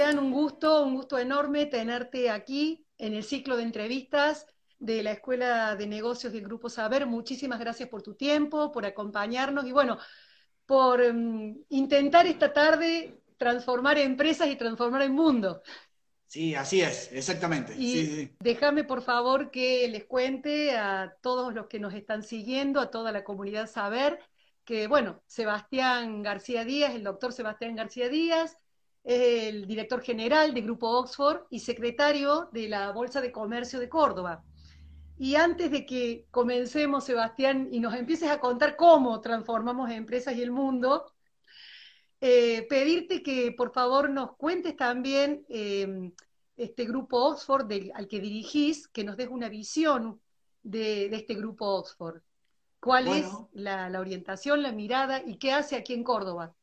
Sebastián, un gusto, un gusto enorme tenerte aquí en el ciclo de entrevistas de la Escuela de Negocios del Grupo Saber. Muchísimas gracias por tu tiempo, por acompañarnos y bueno, por um, intentar esta tarde transformar empresas y transformar el mundo. Sí, así es, exactamente. Y déjame por favor que les cuente a todos los que nos están siguiendo, a toda la comunidad Saber, que bueno, Sebastián García Díaz, el doctor Sebastián García Díaz, es el director general de Grupo Oxford y secretario de la Bolsa de Comercio de Córdoba. Y antes de que comencemos, Sebastián, y nos empieces a contar cómo transformamos empresas y el mundo, eh, pedirte que por favor nos cuentes también em, este grupo Oxford al que dirigís, que nos des una visión de, este grupo Oxford. ¿Cuál es la, orientación, la mirada y qué hace aquí en Córdoba?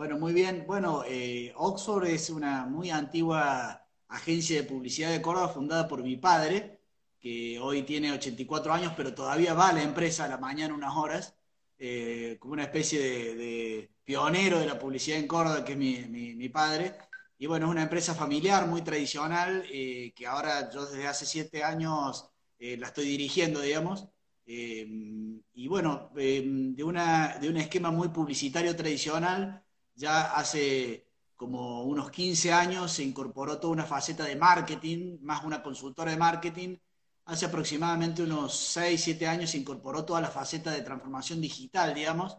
Bueno, muy bien. Bueno, eh, Oxford es una muy antigua agencia de publicidad de Córdoba fundada por mi padre, que hoy tiene 84 años, pero todavía va a la empresa a la mañana unas horas, eh, como una especie de, pionero de la publicidad en Córdoba, que es mi, padre. Y bueno, es una empresa familiar muy tradicional, eh, que ahora yo desde hace siete años eh, la estoy dirigiendo, digamos. y bueno, de, una, de un esquema muy publicitario tradicional, ya hace como unos 15 años se incorporó toda una faceta de marketing, más una consultora de marketing, hace aproximadamente unos 6, 7 años se incorporó toda la faceta de transformación digital, digamos.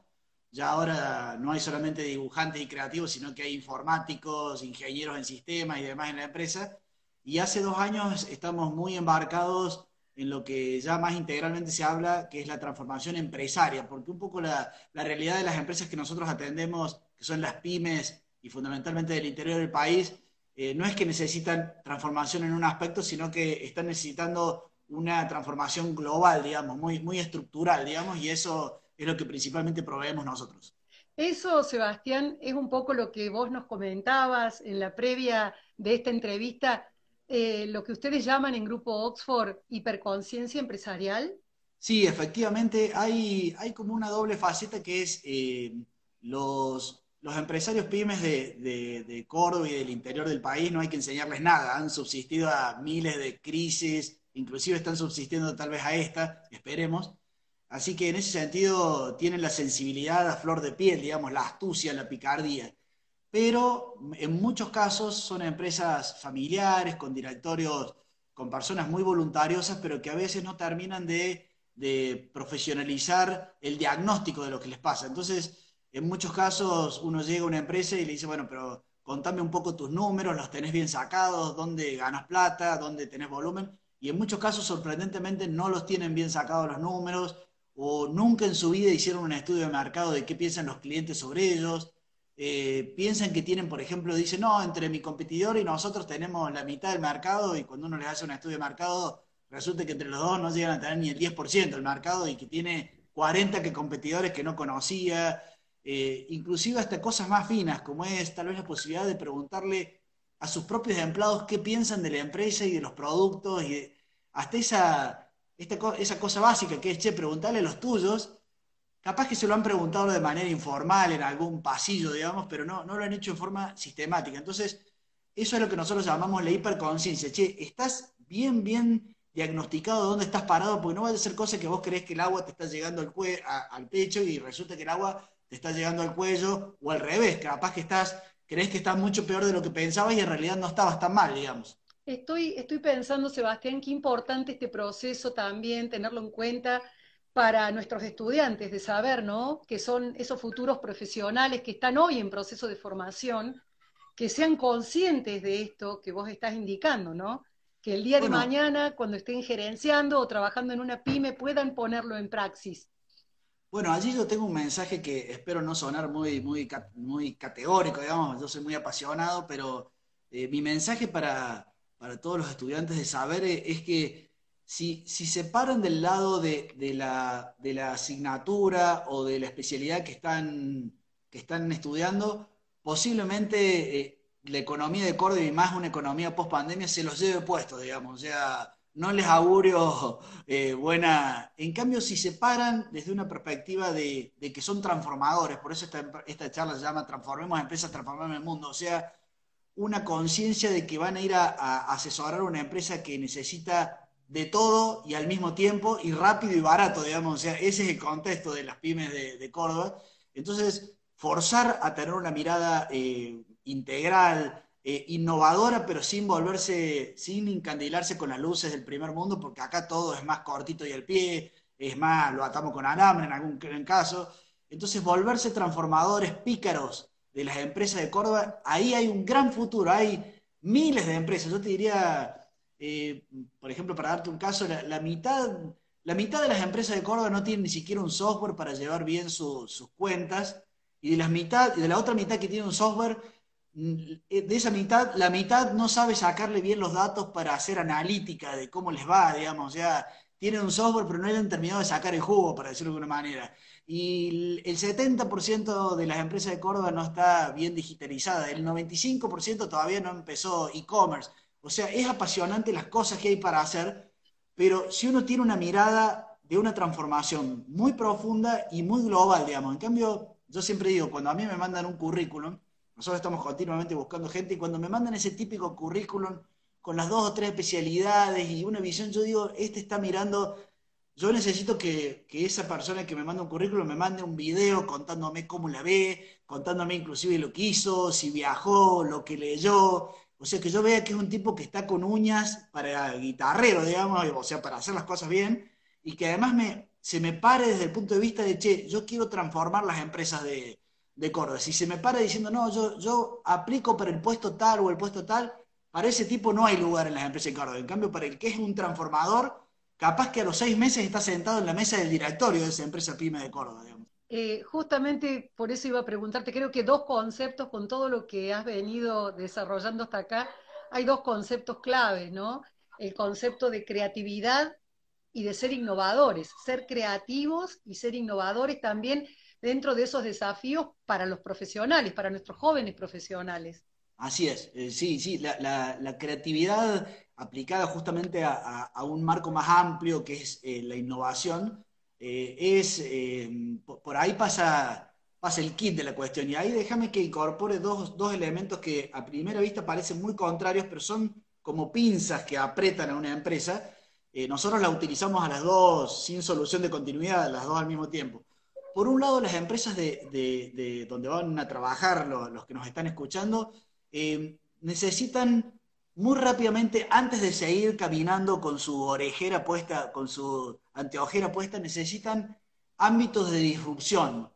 Ya ahora no hay solamente dibujantes y creativos, sino que hay informáticos, ingenieros en sistemas y demás en la empresa. Y hace dos años estamos muy embarcados en lo que ya más integralmente se habla, que es la transformación empresaria, porque un poco la, la realidad de las empresas que nosotros atendemos, que son las pymes y fundamentalmente del interior del país, eh, no es que necesitan transformación en un aspecto, sino que están necesitando una transformación global, digamos, muy, muy estructural, digamos, y eso es lo que principalmente proveemos nosotros. Eso, Sebastián, es un poco lo que vos nos comentabas en la previa de esta entrevista, eh, lo que ustedes llaman en Grupo Oxford hiperconciencia empresarial. Sí, efectivamente, hay, hay como una doble faceta que es eh, los, los empresarios pymes de, de, Córdoba y del interior del país, no hay que enseñarles nada, han subsistido a miles de crisis, inclusive están subsistiendo tal vez a esta, esperemos. Así que en ese sentido tienen la sensibilidad a flor de piel, digamos, la astucia, la picardía. Pero en muchos casos son empresas familiares, con directorios, con personas muy voluntariosas, pero que a veces no terminan de profesionalizar el diagnóstico de lo que les pasa. Entonces, en muchos casos uno llega a una empresa y le dice, bueno, pero contame un poco tus números, los tenés bien sacados, dónde ganas plata, dónde tenés volumen y en muchos casos sorprendentemente no los tienen bien sacados los números o nunca en su vida hicieron un estudio de mercado de qué piensan los clientes sobre ellos. Eh, piensan que tienen, por ejemplo, dicen, no, entre mi competidor y nosotros tenemos la mitad del mercado y cuando uno les hace un estudio de mercado resulta que entre los dos no llegan a tener ni el 10% del mercado y que tiene 40 que competidores que no conocía, eh, inclusive hasta cosas más finas, como es tal vez la posibilidad de preguntarle a sus propios empleados qué piensan de la empresa y de los productos, y hasta esa, esa cosa básica que es, che, preguntarle a los tuyos, capaz que se lo han preguntado de manera informal en algún pasillo, digamos, pero no, no lo han hecho en forma sistemática. Entonces, eso es lo que nosotros llamamos la hiperconciencia. Che, estás bien, bien diagnosticado de dónde estás parado, porque no va a ser cosa que vos crees que el agua te está llegando al pecho y resulta que el agua te está llegando al cuello, o al revés, capaz que estás crees que estás mucho peor de lo que pensabas y en realidad no estabas tan mal, digamos. Estoy, estoy pensando, Sebastián, qué importante este proceso también, tenerlo en cuenta para nuestros estudiantes, de saber, ¿no? Que son esos futuros profesionales que están hoy en proceso de formación, que sean conscientes de esto que vos estás indicando, ¿no? Que el día de mañana, cuando estén gerenciando o trabajando en una pyme, puedan ponerlo en praxis. Bueno, allí yo tengo un mensaje que espero no sonar muy, muy, muy categórico, digamos, yo soy muy apasionado, pero eh, mi mensaje para, todos los estudiantes de saber es que si, si se paran del lado de, la, de, la, asignatura o de la especialidad que están, que están estudiando, posiblemente eh, la economía de Córdoba y más una economía post pandemia se los lleve puesto, digamos. O sea, no les augurio eh, buena. En cambio, si se paran desde una perspectiva de, que son transformadores, por eso esta, esta, charla se llama Transformemos Empresas, Transformemos el Mundo. O sea, una conciencia de que van a ir a, asesorar a una empresa que necesita de todo y al mismo tiempo y rápido y barato, digamos. O sea, ese es el contexto de las pymes de, Córdoba. Entonces, forzar a tener una mirada eh, integral, eh, innovadora, pero sin volverse, sin encandilarse con las luces del primer mundo, porque acá todo es más cortito y al pie, es más, lo atamos con alambre en algún caso. Entonces, volverse transformadores, pícaros de las empresas de Córdoba, ahí hay un gran futuro, hay miles de empresas. Yo te diría, eh, por ejemplo, para darte un caso, la, mitad, la mitad de las empresas de Córdoba no tienen ni siquiera un software para llevar bien sus cuentas, y de, las mitad, y de la otra mitad que tiene un software, de esa mitad, la mitad no sabe sacarle bien los datos para hacer analítica de cómo les va, digamos, o sea, tienen un software pero no han terminado de sacar el jugo, para decirlo de alguna manera. Y el 70% de las empresas de Córdoba no está bien digitalizada, el 95% todavía no empezó e-commerce. O sea, es apasionante las cosas que hay para hacer, pero si uno tiene una mirada de una transformación muy profunda y muy global, digamos, en cambio, yo siempre digo, cuando a mí me mandan un currículum, nosotros estamos continuamente buscando gente y cuando me mandan ese típico currículum con las dos o tres especialidades y una visión, yo digo, este está mirando, yo necesito que, esa persona que me manda un currículum me mande un video contándome cómo la ve, contándome inclusive lo que hizo, si viajó, lo que leyó, o sea, que yo vea que es un tipo que está con uñas para guitarrero, digamos, o sea, para hacer las cosas bien, y que además me, se me pare desde el punto de vista de, che, yo quiero transformar las empresas de, de Córdoba. Si se me para diciendo, no, yo, yo aplico para el puesto tal o el puesto tal, para ese tipo no hay lugar en las empresas de Córdoba. En cambio, para el que es un transformador, capaz que a los seis meses está sentado en la mesa del directorio de esa empresa pyme de Córdoba. Eh, justamente por eso iba a preguntarte, creo que dos conceptos con todo lo que has venido desarrollando hasta acá, hay dos conceptos claves, ¿no? El concepto de creatividad y de ser innovadores, ser creativos y ser innovadores también dentro de esos desafíos para los profesionales, para nuestros jóvenes profesionales. Así es, eh, sí, sí, la, creatividad aplicada justamente a, un marco más amplio que es eh, la innovación, eh, es, por ahí pasa, pasa el kit de la cuestión. Y ahí déjame que incorpore dos, dos elementos que a primera vista parecen muy contrarios, pero son como pinzas que apretan a una empresa. nosotros la utilizamos a las dos sin solución de continuidad, las dos al mismo tiempo por un lado, las empresas de, donde van a trabajar los, que nos están escuchando eh, necesitan muy rápidamente, antes de seguir caminando con su orejera puesta, con su anteojera puesta, necesitan ámbitos de disrupción,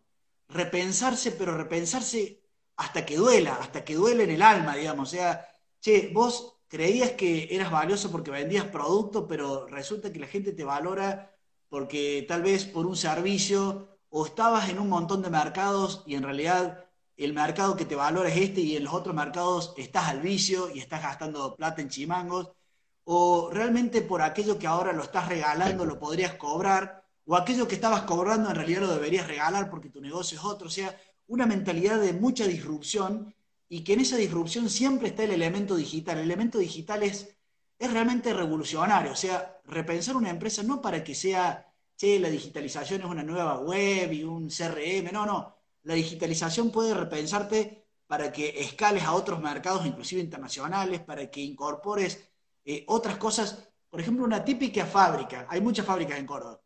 repensarse, pero repensarse hasta que duela, hasta que duele en el alma, digamos. O sea, che, vos creías que eras valioso porque vendías producto, pero resulta que la gente te valora porque tal vez por un servicio o estabas en un montón de mercados y en realidad el mercado que te valora es este y en los otros mercados estás al vicio y estás gastando plata en chimangos, o realmente por aquello que ahora lo estás regalando lo podrías cobrar, o aquello que estabas cobrando en realidad lo deberías regalar porque tu negocio es otro, o sea, una mentalidad de mucha disrupción y que en esa disrupción siempre está el elemento digital. El elemento digital es, es realmente revolucionario, o sea, repensar una empresa no para que sea che, la digitalización es una nueva web y un CRM. No, no. La digitalización puede repensarte para que escales a otros mercados, inclusive internacionales, para que incorpores eh, otras cosas. Por ejemplo, una típica fábrica. Hay muchas fábricas en Córdoba.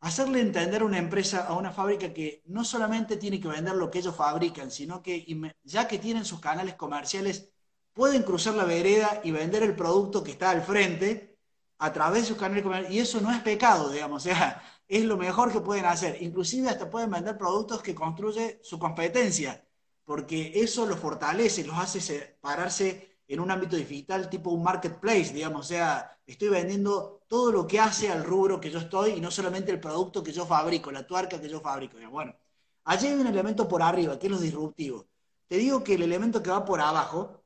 Hacerle entender una empresa, a una fábrica que no solamente tiene que vender lo que ellos fabrican, sino que ya que tienen sus canales comerciales, pueden cruzar la vereda y vender el producto que está al frente a través de sus canales comerciales, y eso no es pecado, digamos, o sea, es lo mejor que pueden hacer. Inclusive hasta pueden vender productos que construye su competencia, porque eso los fortalece, los hace pararse en un ámbito digital tipo un marketplace, digamos, o sea, estoy vendiendo todo lo que hace al rubro que yo estoy y no solamente el producto que yo fabrico, la tuerca que yo fabrico. Bueno, allí hay un elemento por arriba, que es lo disruptivo. Te digo que el elemento que va por abajo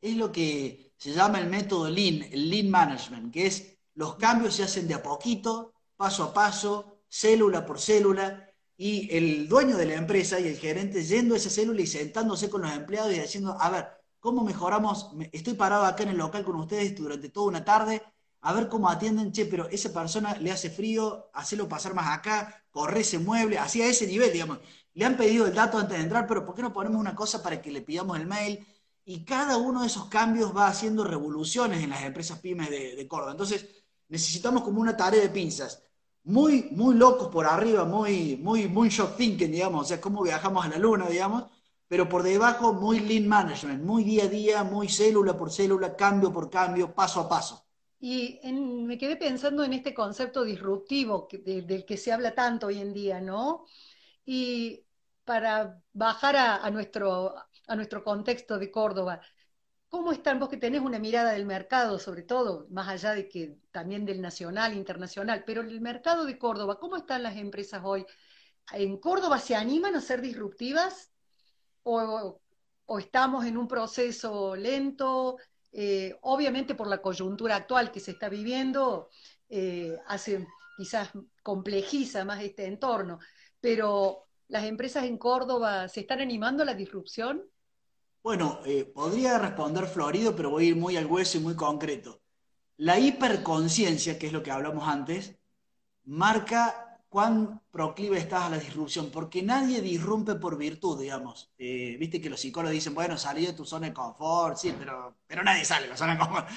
es lo que se llama el método Lean, el Lean Management, que es los cambios se hacen de a poquito, paso a paso, célula por célula, y el dueño de la empresa y el gerente yendo a esa célula y sentándose con los empleados y diciendo, a ver, ¿cómo mejoramos? Estoy parado acá en el local con ustedes durante toda una tarde, a ver cómo atienden, che, pero esa persona le hace frío, hacelo pasar más acá, corre ese mueble, así ese nivel, digamos. Le han pedido el dato antes de entrar, pero ¿por qué no ponemos una cosa para que le pidamos el mail? Y cada uno de esos cambios va haciendo revoluciones en las empresas pymes de, Córdoba. Entonces, necesitamos como una tarea de pinzas. Muy, muy locos por arriba, muy, muy, muy shock thinking, digamos, o sea, cómo viajamos a la luna, digamos, pero por debajo muy lean management, muy día a día, muy célula por célula, cambio por cambio, paso a paso. Y me quedé pensando en este concepto disruptivo del que se habla tanto hoy en día, ¿no? Y para bajar a, nuestro, a nuestro contexto de Córdoba, ¿cómo están vos que tenés una mirada del mercado, sobre todo, más allá de que también del nacional, internacional, pero el mercado de Córdoba, ¿cómo están las empresas hoy? ¿En Córdoba se animan a ser disruptivas? o, estamos en un proceso lento, eh, obviamente por la coyuntura actual que se está viviendo, eh, hace quizás complejiza más este entorno, pero las empresas en Córdoba se están animando a la disrupción. Bueno, eh, podría responder Florido, pero voy a ir muy al hueso y muy concreto. La hiperconciencia, que es lo que hablamos antes, marca cuán proclive estás a la disrupción, porque nadie disrumpe por virtud, digamos. Eh, viste que los psicólogos dicen, bueno, salí de tu zona de confort, sí, pero, pero nadie sale de la zona de confort.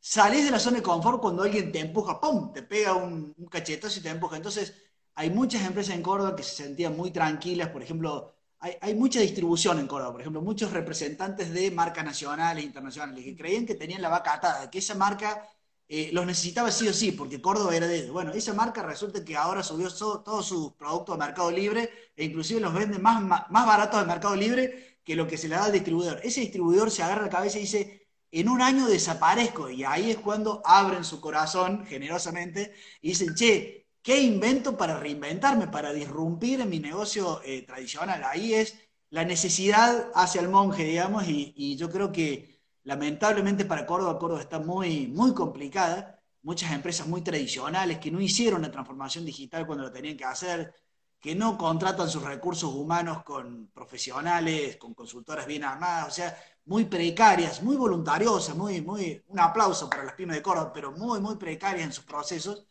Salís de la zona de confort cuando alguien te empuja, ¡pum!, te pega un, un cachetazo y te empuja. Entonces, hay muchas empresas en Córdoba que se sentían muy tranquilas, por ejemplo, hay, mucha distribución en Córdoba, por ejemplo, muchos representantes de marcas nacionales e internacionales que creían que tenían la vaca atada, que esa marca eh, los necesitaba sí o sí, porque Córdoba era de. Bueno, esa marca resulta que ahora subió todos sus productos a Mercado Libre e inclusive los vende más, más, baratos en Mercado Libre que lo que se le da al distribuidor. Ese distribuidor se agarra la cabeza y dice, en un año desaparezco. Y ahí es cuando abren su corazón generosamente y dicen, che, ¿qué invento para reinventarme, para disrumpir en mi negocio eh, tradicional? Ahí es la necesidad hacia el monje, digamos, y yo creo que Lamentablemente para Córdoba, Córdoba está muy, muy complicada. Muchas empresas muy tradicionales que no hicieron la transformación digital cuando lo tenían que hacer, que no contratan sus recursos humanos con profesionales, con consultoras bien armadas, o sea, muy precarias, muy voluntariosas, muy, muy, un aplauso para las pymes de Córdoba, pero muy, muy precarias en sus procesos.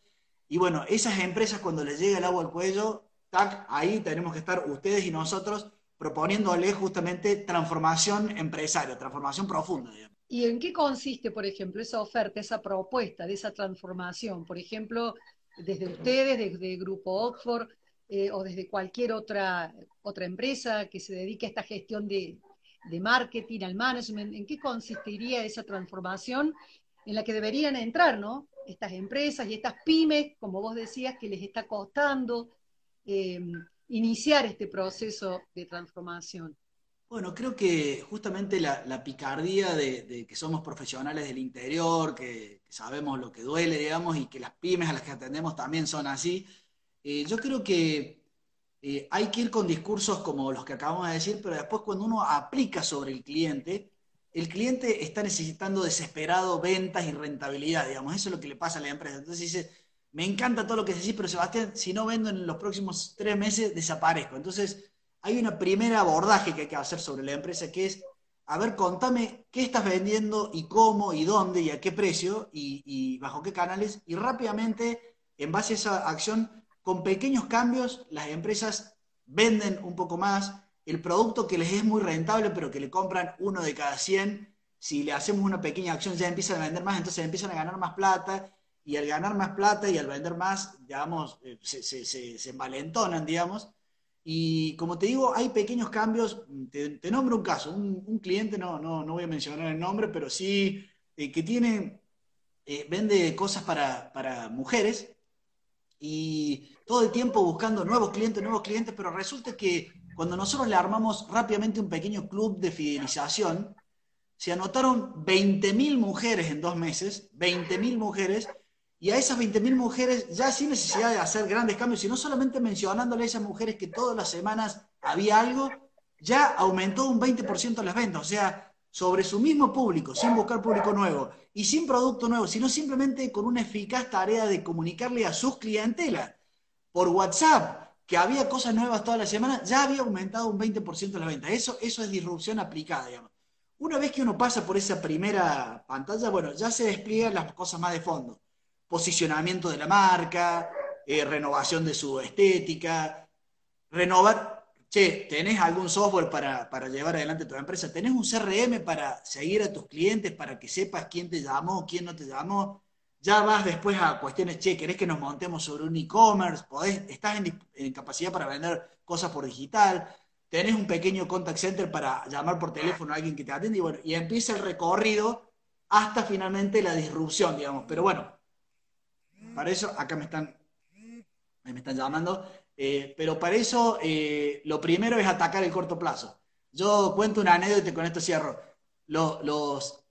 Y bueno, esas empresas cuando les llega el agua al cuello, tac, ahí tenemos que estar ustedes y nosotros proponiéndole justamente transformación empresaria, transformación profunda. ¿Y en qué consiste, por ejemplo, esa oferta, esa propuesta de esa transformación? Por ejemplo, desde ustedes, desde Grupo Oxford eh, o desde cualquier otra, otra empresa que se dedique a esta gestión de, de marketing, al management, ¿en qué consistiría esa transformación en la que deberían entrar, ¿no? Estas empresas y estas pymes, como vos decías, que les está costando. Eh, iniciar este proceso de transformación? Bueno, creo que justamente la, picardía de, que somos profesionales del interior, que, sabemos lo que duele, digamos, y que las pymes a las que atendemos también son así, eh, yo creo que eh, hay que ir con discursos como los que acabamos de decir, pero después cuando uno aplica sobre el cliente, el cliente está necesitando desesperado ventas y rentabilidad, digamos, eso es lo que le pasa a la empresa. Entonces dice, me encanta todo lo que decís, pero Sebastián, si no vendo en los próximos tres meses, desaparezco. Entonces, hay una primera abordaje que hay que hacer sobre la empresa, que es, a ver, contame qué estás vendiendo y cómo y dónde y a qué precio y, bajo qué canales. Y rápidamente, en base a esa acción, con pequeños cambios, las empresas venden un poco más. El producto que les es muy rentable, pero que le compran uno de cada 100, si le hacemos una pequeña acción ya empiezan a vender más, entonces empiezan a ganar más plata y al ganar más plata y al vender más, digamos, eh, se, se, se, envalentonan, digamos. Y como te digo, hay pequeños cambios. Te, nombro un caso, un, cliente, no, no, no, voy a mencionar el nombre, pero sí eh, que tiene, eh, vende cosas para, para, mujeres y todo el tiempo buscando nuevos clientes, nuevos clientes, pero resulta que cuando nosotros le armamos rápidamente un pequeño club de fidelización, se anotaron 20.000 mujeres en dos meses, 20.000 mujeres, y a esas 20.000 mujeres, ya sin necesidad de hacer grandes cambios, sino solamente mencionándole a esas mujeres que todas las semanas había algo, ya aumentó un 20% las ventas. O sea, sobre su mismo público, sin buscar público nuevo y sin producto nuevo, sino simplemente con una eficaz tarea de comunicarle a sus clientelas por WhatsApp que había cosas nuevas todas las semanas, ya había aumentado un 20% las ventas. Eso, eso es disrupción aplicada, digamos. Una vez que uno pasa por esa primera pantalla, bueno, ya se despliegan las cosas más de fondo posicionamiento de la marca, eh, renovación de su estética, renovar, che, ¿tenés algún software para, para, llevar adelante tu empresa? ¿Tenés un CRM para seguir a tus clientes, para que sepas quién te llamó, quién no te llamó? Ya vas después a cuestiones, che, ¿querés que nos montemos sobre un e-commerce? ¿Estás en, capacidad para vender cosas por digital? ¿Tenés un pequeño contact center para llamar por teléfono a alguien que te atiende? Y bueno, y empieza el recorrido hasta finalmente la disrupción, digamos. Pero bueno, para eso, acá me están, me están llamando. Eh, pero para eso, eh, lo primero es atacar el corto plazo. Yo cuento una anécdota con esto cierro. Los,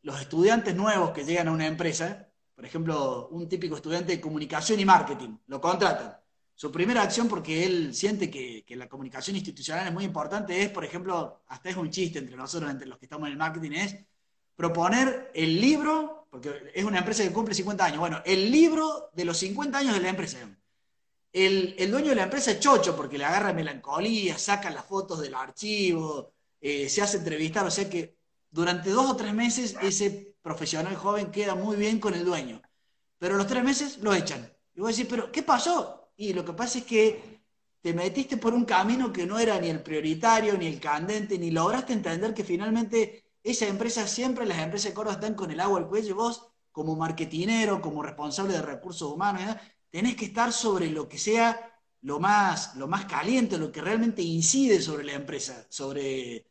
los, estudiantes nuevos que llegan a una empresa, por ejemplo, un típico estudiante de comunicación y marketing, lo contratan. Su primera acción, porque él siente que, que, la comunicación institucional es muy importante, es, por ejemplo, hasta es un chiste entre nosotros, entre los que estamos en el marketing, es proponer el libro, porque es una empresa que cumple 50 años, bueno, el libro de los 50 años de la empresa. El, dueño de la empresa es chocho porque le agarra melancolía, saca las fotos del archivo, eh, se hace entrevistar, o sea que durante dos o tres meses ese profesional joven queda muy bien con el dueño, pero los tres meses lo echan. Y voy a decir, pero ¿qué pasó? Y lo que pasa es que te metiste por un camino que no era ni el prioritario, ni el candente, ni lograste entender que finalmente esa empresa, siempre las empresas de Córdoba están con el agua al cuello, y vos como marketinero, como responsable de recursos humanos, tenés que estar sobre lo que sea lo más, lo más caliente, lo que realmente incide sobre la empresa, sobre,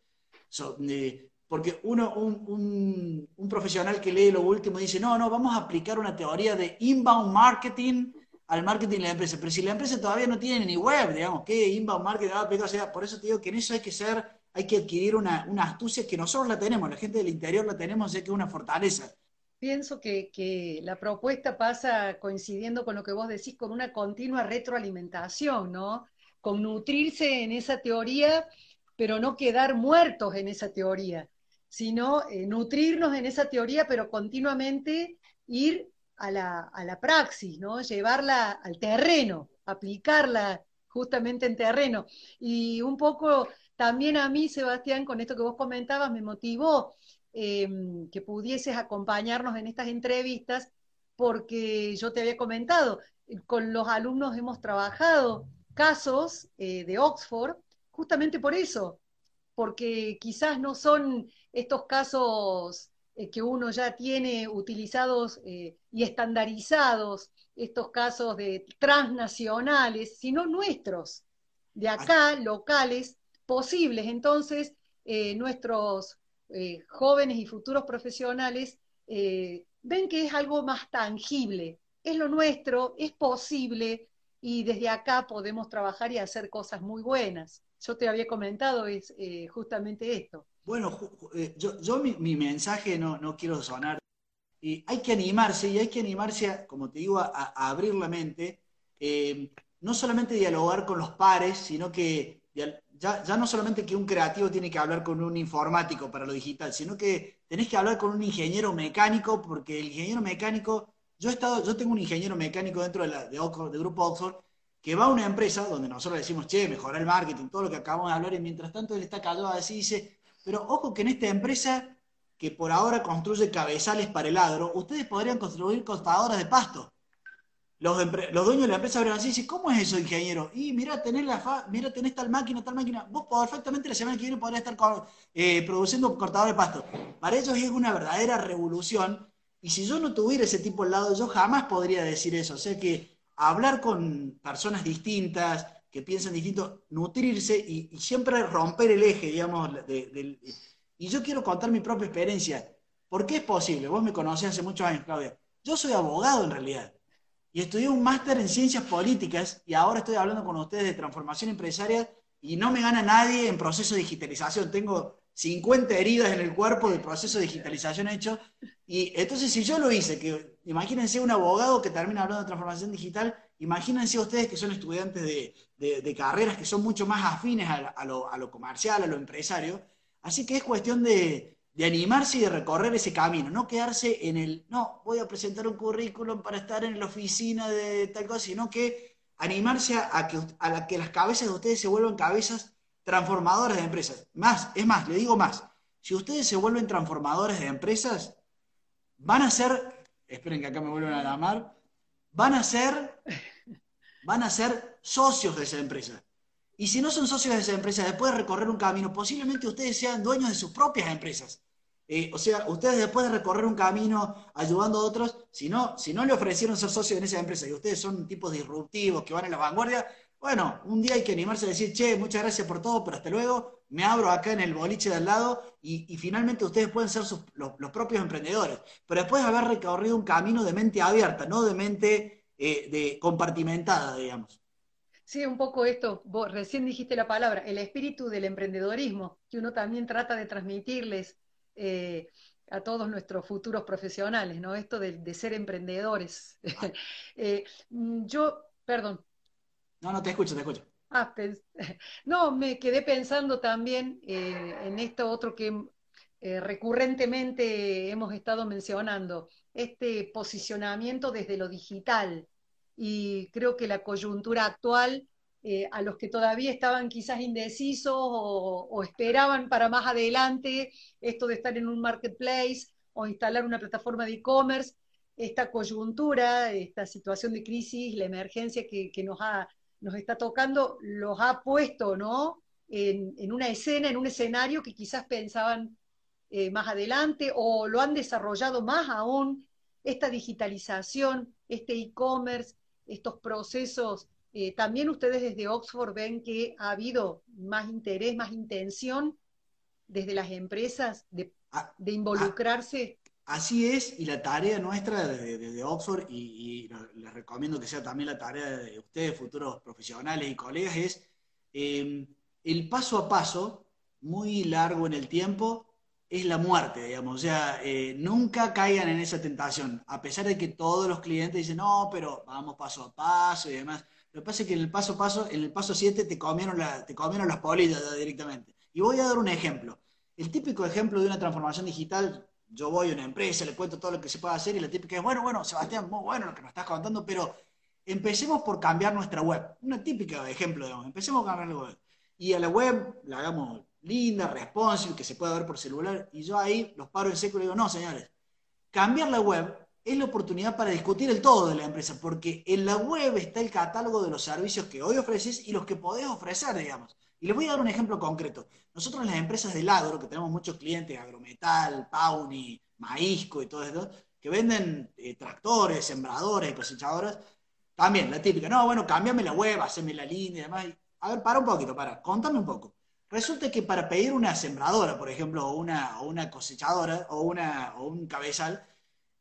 porque uno, un, un, profesional que lee lo último dice, no, no, vamos a aplicar una teoría de inbound marketing al marketing de la empresa, pero si la empresa todavía no tiene ni web, digamos, ¿qué inbound marketing va a aplicar? Por eso te digo que en eso hay que ser, hay que adquirir una, una astucia que nosotros la tenemos, la gente del interior la tenemos, sé que es una fortaleza pienso que, la propuesta pasa coincidiendo con lo que vos decís, con una continua retroalimentación, ¿no? Con nutrirse en esa teoría, pero no quedar muertos en esa teoría, sino eh, nutrirnos en esa teoría, pero continuamente ir a la, a la praxis, ¿no? Llevarla al terreno, aplicarla justamente en terreno. Y un poco también a mí, Sebastián, con esto que vos comentabas, me motivó Em, que pudieses acompañarnos en estas entrevistas, porque yo te había comentado, eh, con los alumnos hemos trabajado casos eh, de Oxford, justamente por eso, porque quizás no son estos casos eh, que uno ya tiene utilizados y estandarizados, estos casos de transnacionales, sino nuestros, de acá, locales, posibles. Entonces, nuestros eh, jóvenes y futuros profesionales eh, ven que es algo más tangible, es lo nuestro, es posible y desde acá podemos trabajar y hacer cosas muy buenas. Yo te había comentado es eh, justamente esto. Bueno, yo, mi, mensaje no, no quiero sonar. Y hay que animarse y hay que animarse, como te digo, a, abrir la mente, no solamente dialogar con los pares, sino que ya, no solamente que un creativo tiene que hablar con un informático para lo digital, sino que tenés que hablar con un ingeniero mecánico, porque el ingeniero mecánico, yo he estado, yo tengo un ingeniero mecánico dentro de, la, de, Grupo Oxford, que va a una empresa donde nosotros decimos, che, mejorar el marketing, todo lo que acabamos de hablar, y mientras tanto él está callado así, dice, pero ojo que en esta empresa que por ahora construye cabezales para el agro, ustedes podrían construir costadoras de pasto los, dueños de la empresa abren así y dicen, ¿cómo es eso, ingeniero? Y mira, tenés, la mira, tenés tal máquina, tal máquina. Vos perfectamente la semana que viene podrías estar eh, produciendo cortadores de pasto. Para ellos es una verdadera revolución. Y si yo no tuviera ese tipo al lado, yo jamás podría decir eso. O sea que hablar con personas distintas, que piensan distinto, nutrirse y, siempre romper el eje, digamos. y yo quiero contar mi propia experiencia. ¿Por qué es posible? Vos me conocés hace muchos años, Claudia. Yo soy abogado en realidad y estudié un máster en ciencias políticas y ahora estoy hablando con ustedes de transformación empresarial y no me gana nadie en proceso de digitalización. Tengo 50 heridas en el cuerpo del proceso de digitalización hecho. Y entonces, si yo lo hice, que imagínense un abogado que termina hablando de transformación digital, imagínense ustedes que son estudiantes de, carreras que son mucho más afines a, lo, comercial, a lo empresario. Así que es cuestión de, animarse y de recorrer ese camino, no quedarse en el, no, voy a presentar un currículum para estar en la oficina de tal cosa, sino que animarse a, que, a que las cabezas de ustedes se vuelvan cabezas transformadoras de empresas. Más, es más, le digo más, si ustedes se vuelven transformadores de empresas, van a ser, esperen que acá me vuelvan a llamar, van a ser, van a ser socios de esa empresa. Y si no son socios de esa empresa, después de recorrer un camino, posiblemente ustedes sean dueños de sus propias empresas. Eh, o sea, ustedes después de recorrer un camino ayudando a otros, si no, si no le ofrecieron ser socios en esa empresa y ustedes son tipos disruptivos que van a la vanguardia, bueno, un día hay que animarse a decir, che, muchas gracias por todo, pero hasta luego, me abro acá en el boliche de al lado y, finalmente ustedes pueden ser los, propios emprendedores. Pero después de haber recorrido un camino de mente abierta, no de mente eh, de compartimentada, digamos. Sí, un poco esto, vos recién dijiste la palabra, el espíritu del emprendedorismo, que uno también trata de transmitirles eh, a todos nuestros futuros profesionales, ¿no? Esto de, ser emprendedores. Eh, yo, perdón. No, no, te escucho, te escucho. Ah, no, me quedé pensando también eh, en esto otro que recurrentemente hemos estado mencionando, este posicionamiento desde lo digital. Y creo que la coyuntura actual eh, a los que todavía estaban quizás indecisos o, esperaban para más adelante esto de estar en un marketplace o instalar una plataforma de e-commerce, esta coyuntura, esta situación de crisis, la emergencia que, nos, ha, nos está tocando, los ha puesto ¿no? en, una escena, en un escenario que quizás pensaban eh, más adelante o lo han desarrollado más aún, esta digitalización, este e-commerce, estos procesos eh, también ustedes desde Oxford ven que ha habido más interés, más intención desde las empresas de, ah, involucrarse. Ah, así es, y la tarea nuestra desde, Oxford, y, les recomiendo que sea también la tarea de ustedes, futuros profesionales y colegas, es em, el paso a paso, muy largo en el tiempo, es la muerte, digamos. O sea, eh, nunca caigan en esa tentación, a pesar de que todos los clientes dicen, no, pero vamos paso a paso y demás. Lo que pasa es que en el paso a paso, en el paso 7 te comieron, te comieron las polillas directamente. Y voy a dar un ejemplo. El típico ejemplo de una transformación digital, yo voy a una empresa, le cuento todo lo que se puede hacer y la típica es, bueno, bueno, Sebastián, muy bueno lo que nos estás contando, pero empecemos por cambiar nuestra web. Una típica ejemplo, digamos, empecemos a cambiar la web. Y a la web la hagamos linda, responsive, que se pueda ver por celular, y yo ahí los paro en seco y digo, no, señores, cambiar la web es la oportunidad para discutir el todo de la empresa, porque en la web está el catálogo de los servicios que hoy ofreces y los que podés ofrecer, digamos. Y les voy a dar un ejemplo concreto. Nosotros en las empresas del agro, que tenemos muchos clientes, Agrometal, Pauni, Maísco y todo esto, que venden eh, tractores, sembradores cosechadoras, también la típica, no, bueno, cámbiame la web, haceme la línea y demás. A ver, para un poquito, para, contame un poco. Resulta que para pedir una sembradora, por ejemplo, o una, cosechadora, o, un cabezal,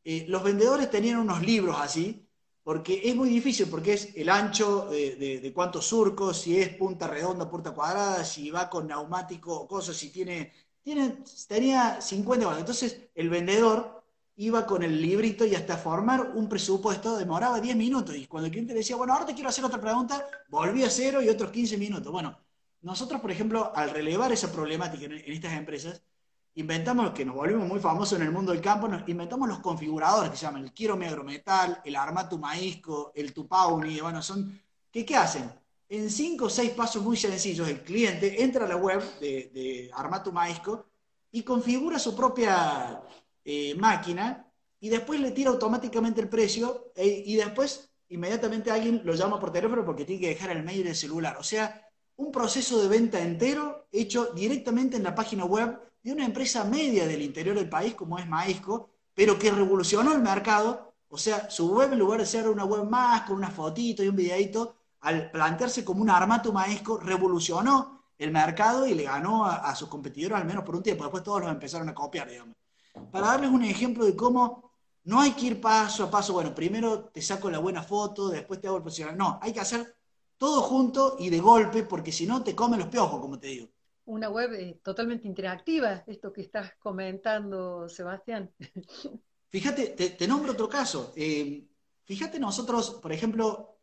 eh, los vendedores tenían unos libros así, porque es muy difícil, porque es el ancho de, cuántos surcos, si es punta redonda, punta cuadrada, si va con neumático o cosas, si tiene, tenía 50 cosas. Entonces el vendedor iba con el librito y hasta formar un presupuesto demoraba 10 minutos. Y cuando el cliente decía, bueno, ahora te quiero hacer otra pregunta, volvía a cero y otros 15 minutos. Bueno, nosotros, por ejemplo, al relevar esa problemática en estas empresas, inventamos, que nos volvimos muy famosos en el mundo del campo, nos inventamos los configuradores que se llaman el Quiero Metal, el Armatu Maísco, el Tupauni, bueno, son, ¿qué, ¿qué hacen? En cinco o seis pasos muy sencillos, el cliente entra a la web de, de Armatu Maísco y configura su propia eh, máquina y después le tira automáticamente el precio e, y después inmediatamente alguien lo llama por teléfono porque tiene que dejar el mail del celular. O sea, un proceso de venta entero hecho directamente en la página web de una empresa media del interior del país como es Maísco, pero que revolucionó el mercado. O sea, su web en lugar de ser una web más con una fotito y un videito, al plantearse como un armato Maísco, revolucionó el mercado y le ganó a, sus competidores al menos por un tiempo. Después todos los empezaron a copiar, digamos. Para darles un ejemplo de cómo no hay que ir paso a paso, bueno, primero te saco la buena foto, después te hago el posicionamiento. No, hay que hacer todo junto y de golpe, porque si no te comen los piojos, como te digo una web eh, totalmente interactiva, esto que estás comentando, Sebastián. Fíjate, te, nombro otro caso. Eh, fíjate nosotros, por ejemplo,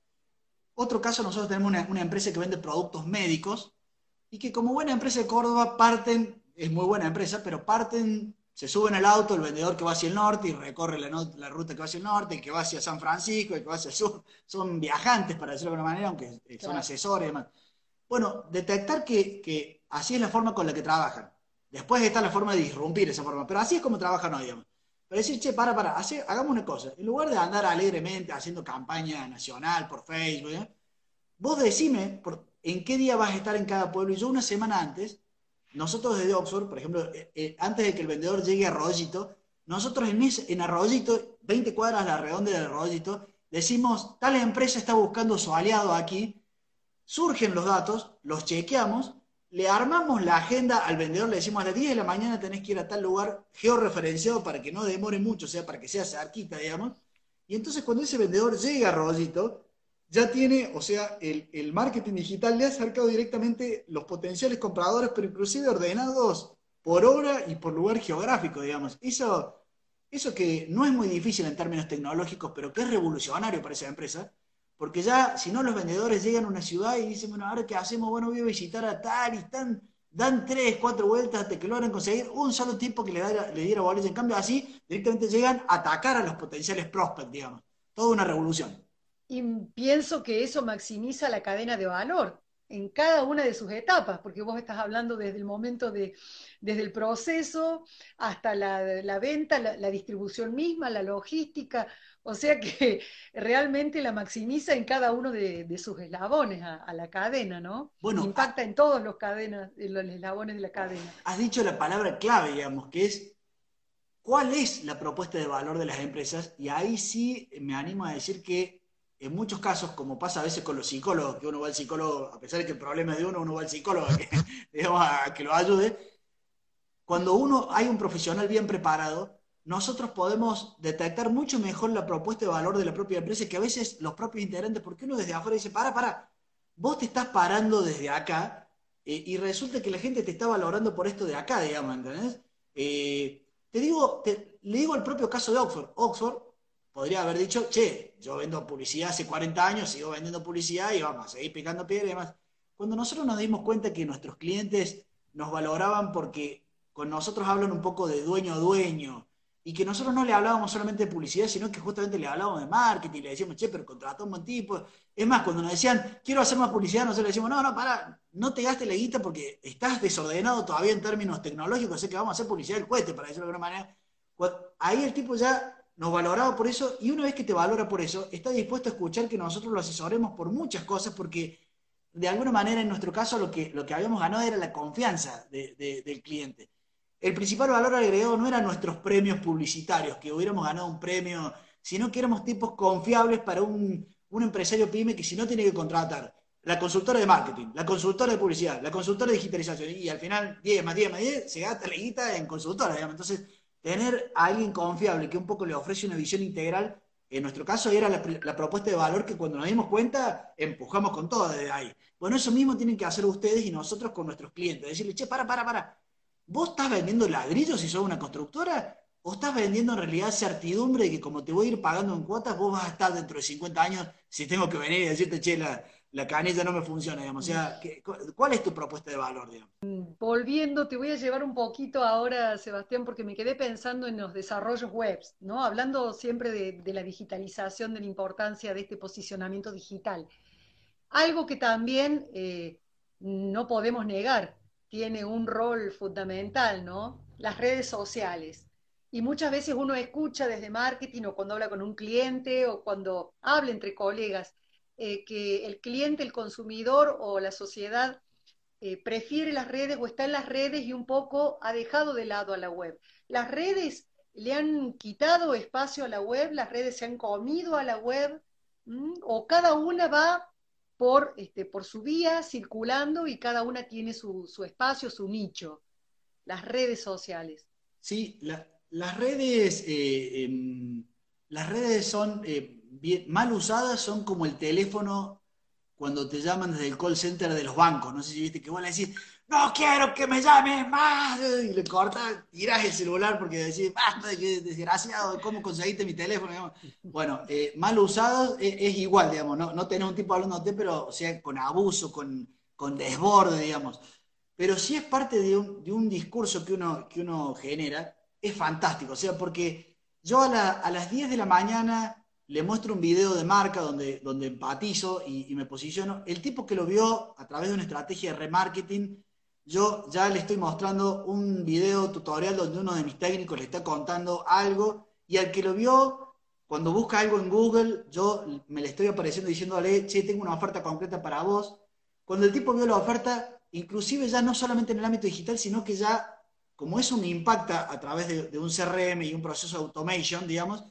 otro caso, nosotros tenemos una, empresa que vende productos médicos y que como buena empresa de Córdoba parten, es muy buena empresa, pero parten, se suben al auto, el vendedor que va hacia el norte y recorre la, ruta que va hacia el norte, el que va hacia San Francisco, el que va hacia el sur, son viajantes, para decirlo de alguna manera, aunque son asesores y demás. Bueno, detectar que así es la forma con la que trabajan. Después está la forma de disrumpir esa forma, pero así es como trabajan hoy, digamos. Pero decir, che, para, para, hagamos una cosa. En lugar de andar alegremente haciendo campaña nacional por Facebook, ¿eh? vos decime, en qué día vas a estar en cada pueblo. Y yo una semana antes, nosotros desde Oxford, por ejemplo, eh, eh, antes de que el vendedor llegue a Arroyito, nosotros en, en Arroyito, 20 cuadras a la redonda de Arroyito, decimos, tal empresa está buscando su aliado aquí, surgen los datos, los chequeamos, le armamos la agenda al vendedor, le decimos a las 10 de la mañana tenés que ir a tal lugar georreferenciado para que no demore mucho, o sea, para que sea cerquita, digamos. Y entonces cuando ese vendedor llega a Arroyito, ya tiene, o sea, el, marketing digital le ha acercado directamente los potenciales compradores, pero inclusive ordenados por hora y por lugar geográfico, digamos. Eso, eso que no es muy difícil en términos tecnológicos, pero que es revolucionario para esa empresa, porque ya, si no, los vendedores llegan a una ciudad y dicen, bueno, ahora qué hacemos, bueno, voy a visitar a tal y están, dan tres, cuatro vueltas hasta que logran conseguir un solo tipo que le, da, le diera valores. En cambio, así directamente llegan a atacar a los potenciales prospects, digamos. Toda una revolución. Y pienso que eso maximiza la cadena de valor en cada una de sus etapas, porque vos estás hablando desde el momento de, desde el proceso hasta la, venta, la, distribución misma, la logística, o sea que realmente la maximiza en cada uno de, sus eslabones a, la cadena, ¿no? Bueno, impacta en todos los cadenas, en los eslabones de la cadena. Has dicho la palabra clave, digamos, que es cuál es la propuesta de valor de las empresas, y ahí sí me animo a decir que en muchos casos, como pasa a veces con los psicólogos, que uno va al psicólogo, a pesar de que el problema es de uno, uno va al psicólogo que lo ayude, cuando uno hay un profesional bien preparado, nosotros podemos detectar mucho mejor la propuesta de valor de la propia empresa que a veces los propios integrantes, porque uno desde afuera dice, para, para, vos te estás parando desde acá eh, y resulta que la gente te está valorando por esto de acá, digamos, ¿entendés? Eh, te digo, le digo el propio caso de Oxford. Oxford podría haber dicho, che, yo vendo publicidad hace 40 años, sigo vendiendo publicidad y vamos a seguir picando piedra y demás. Cuando nosotros nos dimos cuenta que nuestros clientes nos valoraban porque con nosotros hablan un poco de dueño a dueño y que nosotros no le hablábamos solamente de publicidad, sino que justamente le hablábamos de marketing, le decíamos, che, pero contrató un buen tipo. Es más, cuando nos decían, quiero hacer más publicidad, nosotros le decíamos, no, no, para, no te gastes la guita porque estás desordenado todavía en términos tecnológicos, así que vamos a hacer publicidad del cohete, para decirlo de alguna manera. Ahí el tipo ya nos valoraba por eso y una vez que te valora por eso, está dispuesto a escuchar que nosotros lo asesoremos por muchas cosas porque de alguna manera en nuestro caso lo que, lo que habíamos ganado era la confianza del cliente. El principal valor agregado no eran nuestros premios publicitarios, que hubiéramos ganado un premio, sino que éramos tipos confiables para un, empresario pyme que si no tiene que contratar la consultora de marketing, la consultora de publicidad, la consultora de digitalización, y al final 10 más 10 más 10 se gasta la guita en consultora, digamos. Entonces, tener a alguien confiable que un poco le ofrece una visión integral, en nuestro caso era la, propuesta de valor que cuando nos dimos cuenta empujamos con todo desde ahí. Bueno, eso mismo tienen que hacer ustedes y nosotros con nuestros clientes. Decirle, che, para, para, para. ¿Vos estás vendiendo ladrillos si sos una constructora? ¿O estás vendiendo en realidad certidumbre de que como te voy a ir pagando en cuotas, vos vas a estar dentro de 50 años si tengo que venir y decirte, che, la, la canilla no me funciona, digamos. ¿cuál es tu propuesta de valor, digamos? Volviendo, te voy a llevar un poquito ahora, Sebastián, porque me quedé pensando en los desarrollos webs, ¿no? Hablando siempre de, la digitalización, de la importancia de este posicionamiento digital. Algo que también eh, no podemos negar, tiene un rol fundamental, ¿no? Las redes sociales. Y muchas veces uno escucha desde marketing o cuando habla con un cliente o cuando habla entre colegas eh, que el cliente, el consumidor o la sociedad eh, prefiere las redes o está en las redes y un poco ha dejado de lado a la web. Las redes le han quitado espacio a la web, las redes se han comido a la web, o cada una va por, este, por su vía circulando y cada una tiene su, espacio, su nicho. Las redes sociales. Sí, las redes, eh, em, las redes son mal usadas son como el teléfono cuando te llaman desde el call center de los bancos. No sé si viste que vos le decís, no quiero que me llames más. Y le cortas, tirás el celular porque decís, basta, desgraciado, ¿cómo conseguiste mi teléfono? Bueno, eh, mal usados es, igual, digamos, no, no tenés un tipo hablándote, pero o sea, con abuso, con, con desborde, digamos. Pero si es parte de un, de un discurso que uno, que uno genera, es fantástico. O sea, porque yo a, a las 10 de la mañana le muestro un video de marca donde, donde empatizo y, me posiciono. El tipo que lo vio a través de una estrategia de remarketing, yo ya le estoy mostrando un video tutorial donde uno de mis técnicos le está contando algo y al que lo vio, cuando busca algo en Google, yo me le estoy apareciendo diciéndole, che, tengo una oferta concreta para vos. cuando el tipo vio la oferta, inclusive ya no solamente en el ámbito digital, sino que ya, como eso me impacta a través de, un CRM y un proceso de automation, digamos,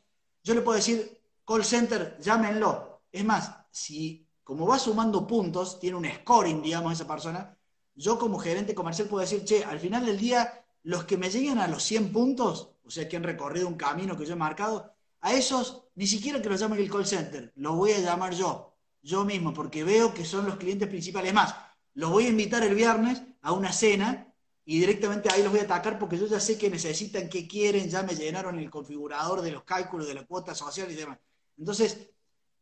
yo le puedo decir, call center, llámenlo. Es más, si como va sumando puntos, tiene un scoring, digamos, esa persona, yo como gerente comercial puedo decir, che, al final del día, los que me lleguen a los 100 puntos, o sea, que han recorrido un camino que yo he marcado, a esos ni siquiera que los llame el call center, los voy a llamar yo, yo mismo, porque veo que son los clientes principales. Más, los voy a invitar el viernes a una cena y directamente ahí los voy a atacar porque yo ya sé que necesitan, que quieren, ya me llenaron el configurador de los cálculos de la cuota social y demás. Entonces,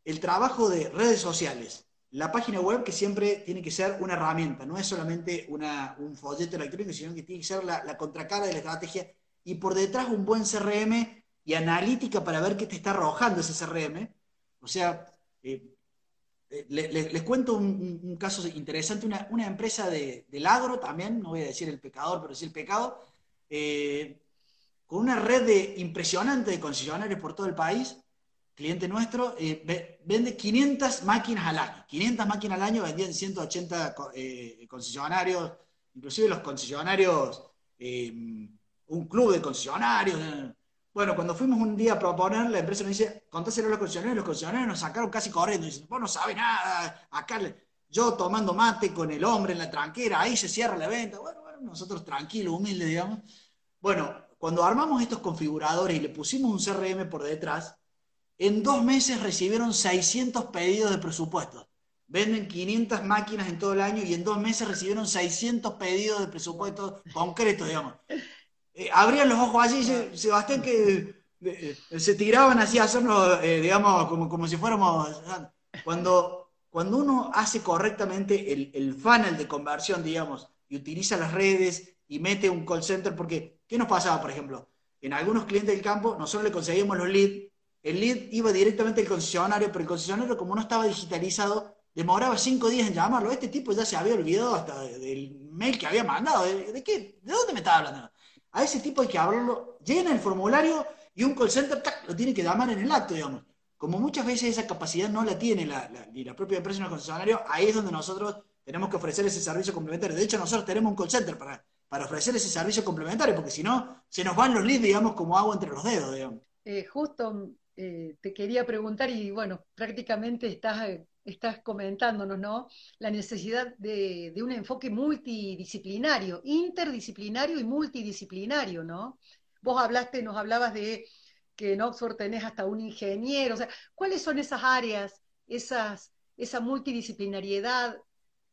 el trabajo de redes sociales, la página web que siempre tiene que ser una herramienta, no es solamente un folleto electrónico, sino que tiene que ser la, contracara de la estrategia y por detrás un buen CRM y analítica para ver qué te está arrojando ese CRM. O sea, eh, eh, les, cuento un, caso interesante, una, empresa de, del agro también, no voy a decir el pecador, pero sí el pecado, eh, con una red impresionante de concesionarios por todo el país, cliente nuestro, eh, vende 500 máquinas al año. 500 máquinas al año vendían 180 concesionarios, inclusive los concesionarios, un club de concesionarios. Bueno, cuando fuimos un día a proponer, la empresa nos dice, contáselo a los concesionarios, los concesionarios nos sacaron casi corriendo, dicen, vos no sabes nada, acá yo tomando mate con el hombre en la tranquera, ahí se cierra la venta, bueno, bueno nosotros tranquilos, humildes, digamos. Bueno, cuando armamos estos configuradores y le pusimos un CRM por detrás, en dos meses recibieron 600 pedidos de presupuesto. Venden 500 máquinas en todo el año y en dos meses recibieron 600 pedidos de presupuesto concretos, digamos. Eh, abrían los ojos allí, Sebastián, que eh, se tiraban así a hacernos, eh, digamos, como, como si fuéramos... Cuando, cuando uno hace correctamente el, el funnel de conversión, digamos, y utiliza las redes y mete un call center, porque, ¿qué nos pasaba, por ejemplo? En algunos clientes del campo, nosotros le conseguimos los leads, el lead iba directamente al concesionario, pero el concesionario, como no estaba digitalizado, demoraba cinco días en llamarlo. Este tipo ya se había olvidado hasta del mail que había mandado. ¿De, qué? ¿De dónde me estaba hablando? A ese tipo hay que hablarlo, llena el formulario y un call center lo tiene que llamar en el acto, digamos. Como muchas veces esa capacidad no la tiene la, ni la propia empresa ni el concesionario, ahí es donde nosotros tenemos que ofrecer ese servicio complementario. De hecho, nosotros tenemos un call center para, para ofrecer ese servicio complementario, porque si no, se nos van los leads, digamos, como agua entre los dedos, digamos. Eh, justo eh, te quería preguntar, y bueno, prácticamente estás eh, comentándonos, ¿no? La necesidad de, un enfoque multidisciplinario, interdisciplinario y multidisciplinario, ¿no? Vos hablaste, nos hablabas de que en Oxford tenés hasta un ingeniero, o sea, ¿cuáles son esas áreas, esas, esa multidisciplinariedad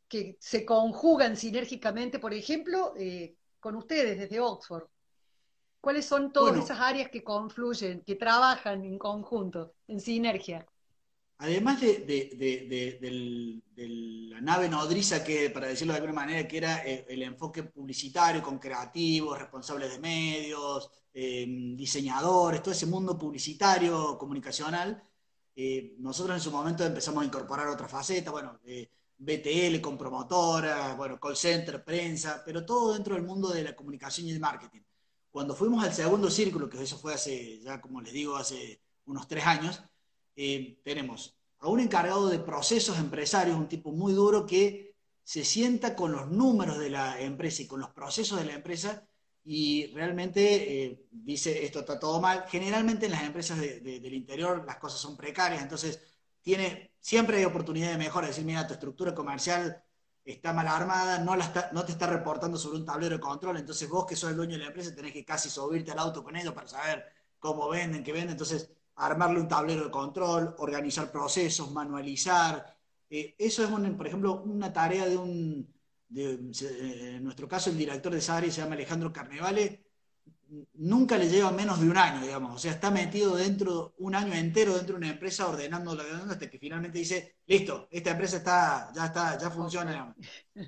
que se conjugan sinérgicamente, por ejemplo, eh, con ustedes desde Oxford? ¿Cuáles son todas esas áreas que confluyen, que trabajan en conjunto, en sinergia? además de, la nave nodriza, que para decirlo de alguna manera, que era eh, el, enfoque publicitario con creativos, responsables de medios, eh, diseñadores, todo ese mundo publicitario, comunicacional, eh, nosotros en su momento empezamos a incorporar otra faceta, bueno, BTL con promotora, bueno, call center, prensa, pero todo dentro del mundo de la comunicación y el marketing. Cuando fuimos al segundo círculo, que eso fue hace, ya como les digo, hace unos tres años, eh, tenemos a un encargado de procesos empresarios, un tipo muy duro que se sienta con los números de la empresa y con los procesos de la empresa y realmente eh, dice esto está todo mal. Generalmente en las empresas del interior las cosas son precarias, entonces tiene, siempre hay oportunidad de mejora, decir, mira, tu estructura comercial está mal armada, no, la no te está reportando sobre un tablero de control, entonces vos que sos el dueño de la empresa tenés que casi subirte al auto con ellos para saber cómo venden, qué venden, entonces armarle un tablero de control, organizar procesos, manualizar. Eh, eso es, por ejemplo, una tarea de un, eh, en nuestro caso el director de área se llama Alejandro Carnevale, nunca le lleva menos de un año, digamos, o sea, está metido dentro, un año entero dentro de una empresa ordenando la hasta que finalmente dice, listo, esta empresa está, ya está, ya funciona.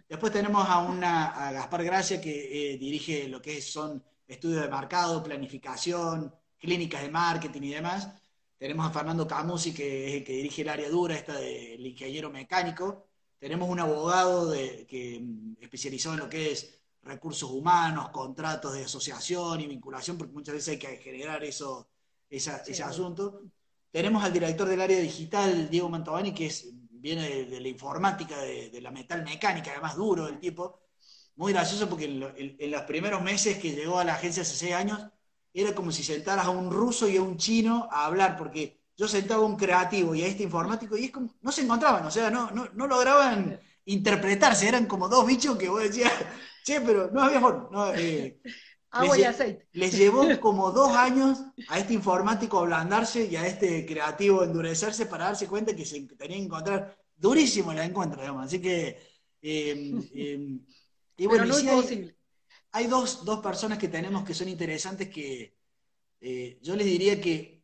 Después tenemos a, una, a Gaspar Gracia que eh, dirige lo que son estudios de mercado, planificación, clínicas de marketing y demás. Tenemos a Fernando Camusi, que es el que dirige el área dura, esta del ingeniero mecánico. Tenemos un abogado de, que mm, especializado en lo que es recursos humanos, contratos de asociación y vinculación, porque muchas veces hay que generar eso, ese asunto. Tenemos al director del área digital, Diego Mantovani, que es viene de, la informática, de, la metal mecánica, además duro el tipo. Muy gracioso porque en, los primeros meses que llegó a la agencia hace seis años, era como si sentaras a un ruso y a un chino a hablar, porque yo sentaba a un creativo y a este informático y es como, no se encontraban, o sea, no, no, no lograban interpretarse, eran como dos bichos que vos decías, che, pero no había forma. Eh, Agua y aceite. Les llevó como dos años a este informático ablandarse y a este creativo endurecerse para darse cuenta que se tenía que encontrar durísimo el encuentro, digamos. Así que, em, em, y bueno, hay, hay, dos, personas que tenemos que son interesantes que eh, yo les diría que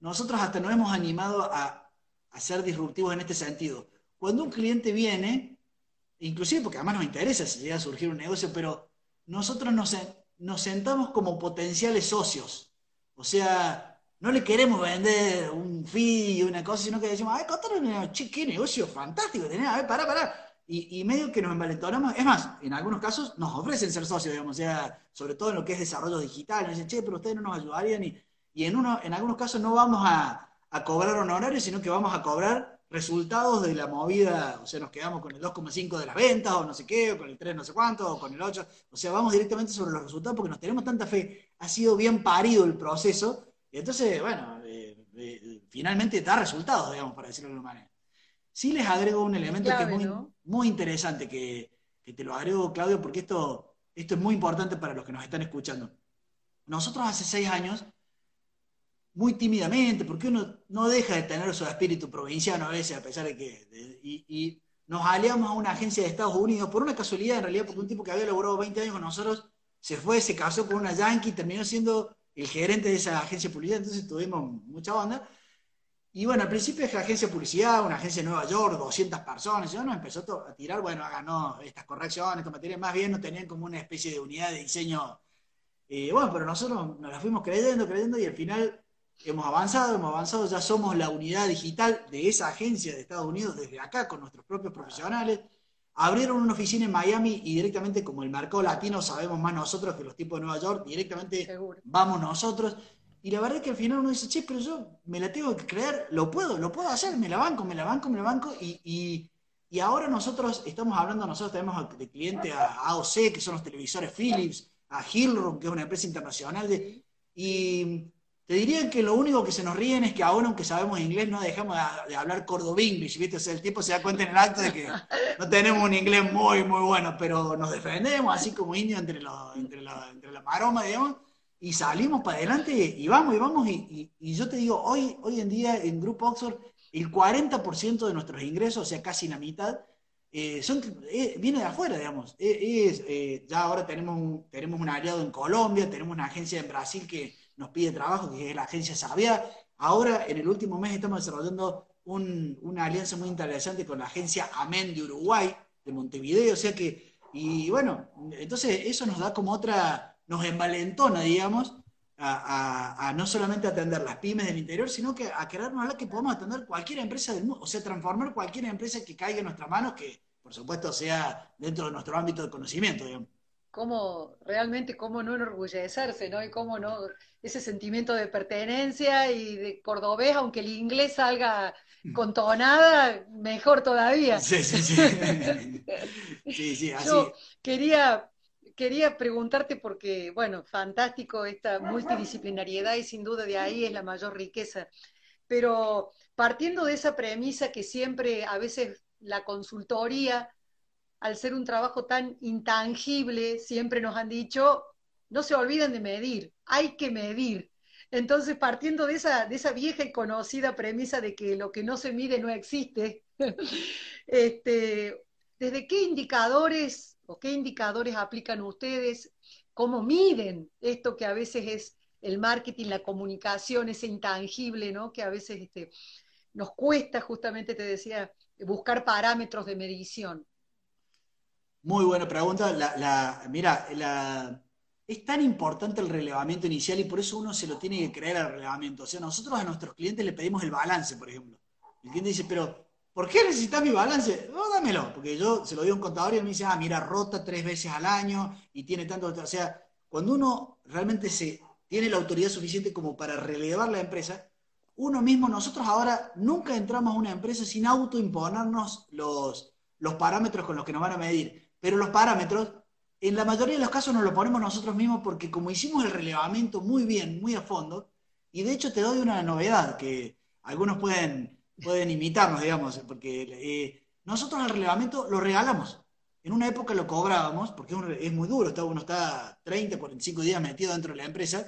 nosotros hasta nos hemos animado a, a ser disruptivos en este sentido. Cuando un cliente viene, inclusive porque además nos interesa si llega a surgir un negocio, pero nosotros nos, nos sentamos como potenciales socios. O sea, no le queremos vender un fee una cosa, sino que decimos, ay, contanos, qué negocio fantástico tenés, a ver, pará, pará. Y, medio que nos envalentonamos, es más, en algunos casos nos ofrecen ser socios, digamos, o sea, sobre todo en lo que es desarrollo digital, nos dicen, che, pero ustedes no nos ayudarían, y, y en, uno, en algunos casos no vamos a, a cobrar honorarios, sino que vamos a cobrar resultados de la movida, o sea, nos quedamos con el 2,5 de las ventas, o no sé qué, o con el 3 no sé cuánto, o con el 8, o sea, vamos directamente sobre los resultados porque nos tenemos tanta fe, ha sido bien parido el proceso, y entonces, bueno, eh, eh, finalmente da resultados, digamos, para decirlo de alguna manera. Sí les agrego un elemento que es muy, muy interesante, que, que, te lo agrego, Claudio, porque esto, esto es muy importante para los que nos están escuchando. Nosotros hace seis años muy tímidamente, porque uno no deja de tener su espíritu provinciano a veces, a pesar de que... y, nos aliamos a una agencia de Estados Unidos, por una casualidad en realidad, porque un tipo que había laborado 20 años con nosotros se fue, se casó con una yankee, terminó siendo el gerente de esa agencia de publicidad, entonces tuvimos mucha onda. Y bueno, al principio es agencia de publicidad, una agencia de Nueva York, 200 personas, y nos empezó a tirar, bueno, ganó estas correcciones, estas materias, más bien no tenían como una especie de unidad de diseño. Eh, bueno, pero nosotros nos la fuimos creyendo, creyendo, y al final hemos avanzado, hemos avanzado, ya somos la unidad digital de esa agencia de Estados Unidos desde acá con nuestros propios profesionales. Abrieron una oficina en Miami y directamente, como el mercado latino sabemos más nosotros que los tipos de Nueva York, directamente vamos nosotros. Y la verdad es que al final uno dice, che, pero yo me la tengo que creer, lo puedo, lo puedo hacer, me la banco, me la banco, me la banco. Y, y, ahora nosotros estamos hablando, nosotros tenemos de cliente a AOC, que son los televisores Philips, a Hillroom, que es una empresa internacional de... Y te dirían que lo único que se nos ríen es que ahora, aunque sabemos inglés, no dejamos de, hablar cordobinglish, ¿viste? O sea, el tipo se da cuenta en el acto de que no tenemos un inglés muy, muy bueno, pero nos defendemos así como indios entre, entre, la, entre la maroma, digamos, y salimos para adelante y vamos, y vamos, y, y, yo te digo, hoy, hoy en día en Grupo Oxford, el 40% de nuestros ingresos, o sea, casi la mitad, eh, son, eh, viene de afuera, digamos. Eh, ya ahora tenemos un, tenemos un aliado en Colombia, tenemos una agencia en Brasil que nos pide trabajo, que es la agencia Sabia. Ahora, en el último mes, estamos desarrollando una alianza muy interesante con la agencia Amén de Uruguay, de Montevideo, o sea que, y bueno, entonces eso nos da como otra, nos envalentona, digamos, a, no solamente atender las pymes del interior, sino que a crearnos la que podamos atender cualquier empresa del mundo, o sea, transformar cualquier empresa que caiga en nuestras manos, que por supuesto sea dentro de nuestro ámbito de conocimiento, digamos cómo realmente cómo no enorgullecerse, ¿no? Y cómo no, ese sentimiento de pertenencia y de cordobés, aunque el inglés salga con tonada, mejor todavía. Sí, sí, sí. sí, sí, así. Yo quería, quería preguntarte porque, bueno, fantástico esta multidisciplinariedad y sin duda de ahí es la mayor riqueza. Pero partiendo de esa premisa que siempre a veces la consultoría al ser un trabajo tan intangible, siempre nos han dicho, no se olviden de medir, hay que medir. Entonces, partiendo de esa, vieja y conocida premisa de que lo que no se mide no existe, este, ¿desde qué indicadores o qué indicadores aplican ustedes? ¿Cómo miden esto que a veces es el marketing, la comunicación, ese intangible, ¿no? Que a veces este, nos cuesta, justamente te decía, buscar parámetros de medición. Muy buena pregunta. La, mira, es tan importante el relevamiento inicial y por eso uno se lo tiene que creer al relevamiento. O sea, nosotros a nuestros clientes le pedimos el balance, por ejemplo. El cliente dice, pero ¿por qué necesitas mi balance? No, dámelo, porque yo se lo doy a un contador y él me dice, ah, mira, rota tres veces al año y tiene tanto. O sea, cuando uno realmente se, tiene la autoridad suficiente como para relevar la empresa, uno mismo, nosotros ahora nunca entramos a una empresa sin autoimponernos los, los parámetros con los que nos van a medir. Pero los parámetros, en la mayoría de los casos nos los ponemos nosotros mismos porque como hicimos el relevamiento muy bien, muy a fondo, y de hecho te doy una novedad que algunos pueden, pueden imitarnos, digamos, porque eh, nosotros el relevamiento lo regalamos. En una época lo cobrábamos, porque es muy duro, uno está 30, 45 días metido dentro de la empresa,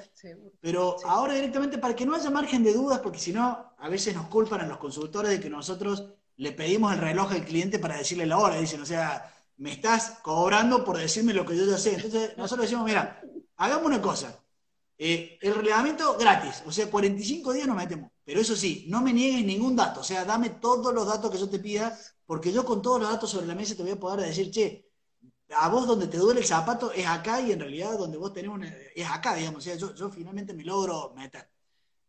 pero ahora directamente para que no haya margen de dudas, porque si no, a veces nos culpan a los consultores de que nosotros le pedimos el reloj al cliente para decirle la hora, dicen, o sea, me estás cobrando por decirme lo que yo ya sé. Entonces nosotros decimos, mira, hagamos una cosa, eh, el relevamiento gratis, o sea, 45 días nos metemos, pero eso sí, no me niegues ningún dato, o sea, dame todos los datos que yo te pida porque yo con todos los datos sobre la mesa te voy a poder decir, che, a vos donde te duele el zapato es acá y en realidad donde vos tenés una, es acá, digamos, o sea, yo, yo finalmente me logro meter.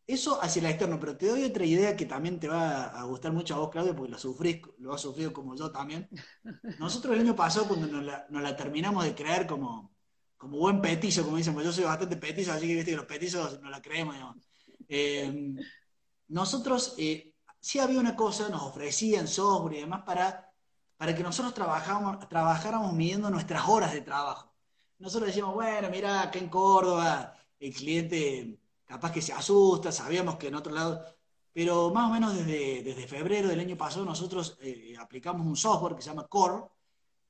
Eso hacia el externo, pero te doy otra idea que también te va a gustar mucho a vos, Claudio, porque lo sufrís, lo has sufrido como yo también. Nosotros el año pasado, cuando nos la, terminamos de creer como, como buen petizo, como dicen, pues yo soy bastante petizo, así que viste que los petizos no la creemos, digamos. Eh, nosotros eh, sí había una cosa, nos ofrecían software y demás para, para que nosotros trabajáramos, trabajáramos midiendo nuestras horas de trabajo. Nosotros decíamos, bueno, mira, acá en Córdoba el cliente capaz que se asusta, sabíamos que en otro lado, pero más o menos desde, desde febrero del año pasado nosotros eh, aplicamos un software que se llama Core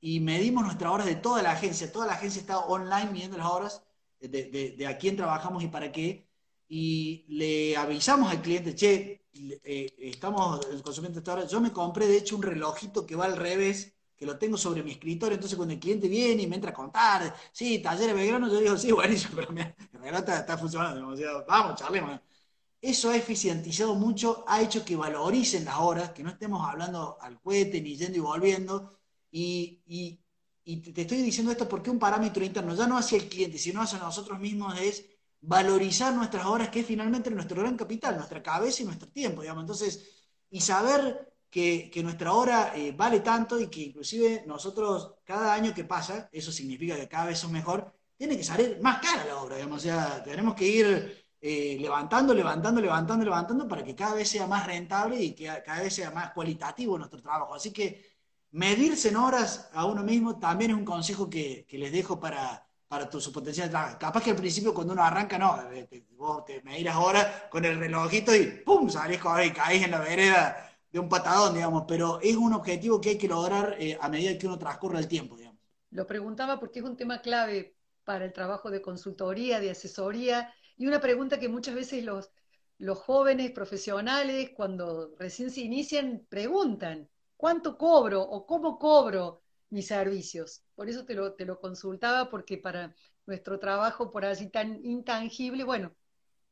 y medimos nuestras horas de toda la agencia. Toda la agencia está online midiendo las horas de, de, de a quién trabajamos y para qué. Y le avisamos al cliente, che, eh, estamos consumiendo esta hora. Yo me compré, de hecho, un relojito que va al revés, que lo tengo sobre mi escritorio. Entonces, cuando el cliente viene y me entra a contar, sí, de Belgrano, yo digo, sí, buenísimo, pero el reloj está, funcionando. vamos, charlemos. Eso ha eficientizado mucho, ha hecho que valoricen las horas, que no estemos hablando al cohete ni yendo y volviendo. Y, y, y te estoy diciendo esto porque un parámetro interno, ya no hacia el cliente, sino hacia nosotros mismos, es valorizar nuestras horas, que es finalmente nuestro gran capital, nuestra cabeza y nuestro tiempo, digamos. Entonces, y saber que, nuestra hora eh, vale tanto y que inclusive nosotros, cada año que pasa, eso significa que cada vez somos mejor, tiene que salir más cara la obra, digamos. O sea, tenemos que ir eh, levantando, levantando, levantando, levantando para que cada vez sea más rentable y que cada vez sea más cualitativo nuestro trabajo. Así que medirse en horas a uno mismo también es un consejo que les dejo para para tu, su potencial Capaz que al principio cuando uno arranca, no, vos te me irás ahora con el relojito y ¡pum! salís y caís en la vereda de un patadón, digamos, pero es un objetivo que hay que lograr eh, a medida que uno transcurre el tiempo, digamos. Lo preguntaba porque es un tema clave para el trabajo de consultoría, de asesoría, y una pregunta que muchas veces los, los jóvenes profesionales, cuando recién se inician, preguntan, ¿cuánto cobro o cómo cobro? mis servicios. Por eso te lo, te lo consultaba, porque para nuestro trabajo por allí tan intangible, bueno,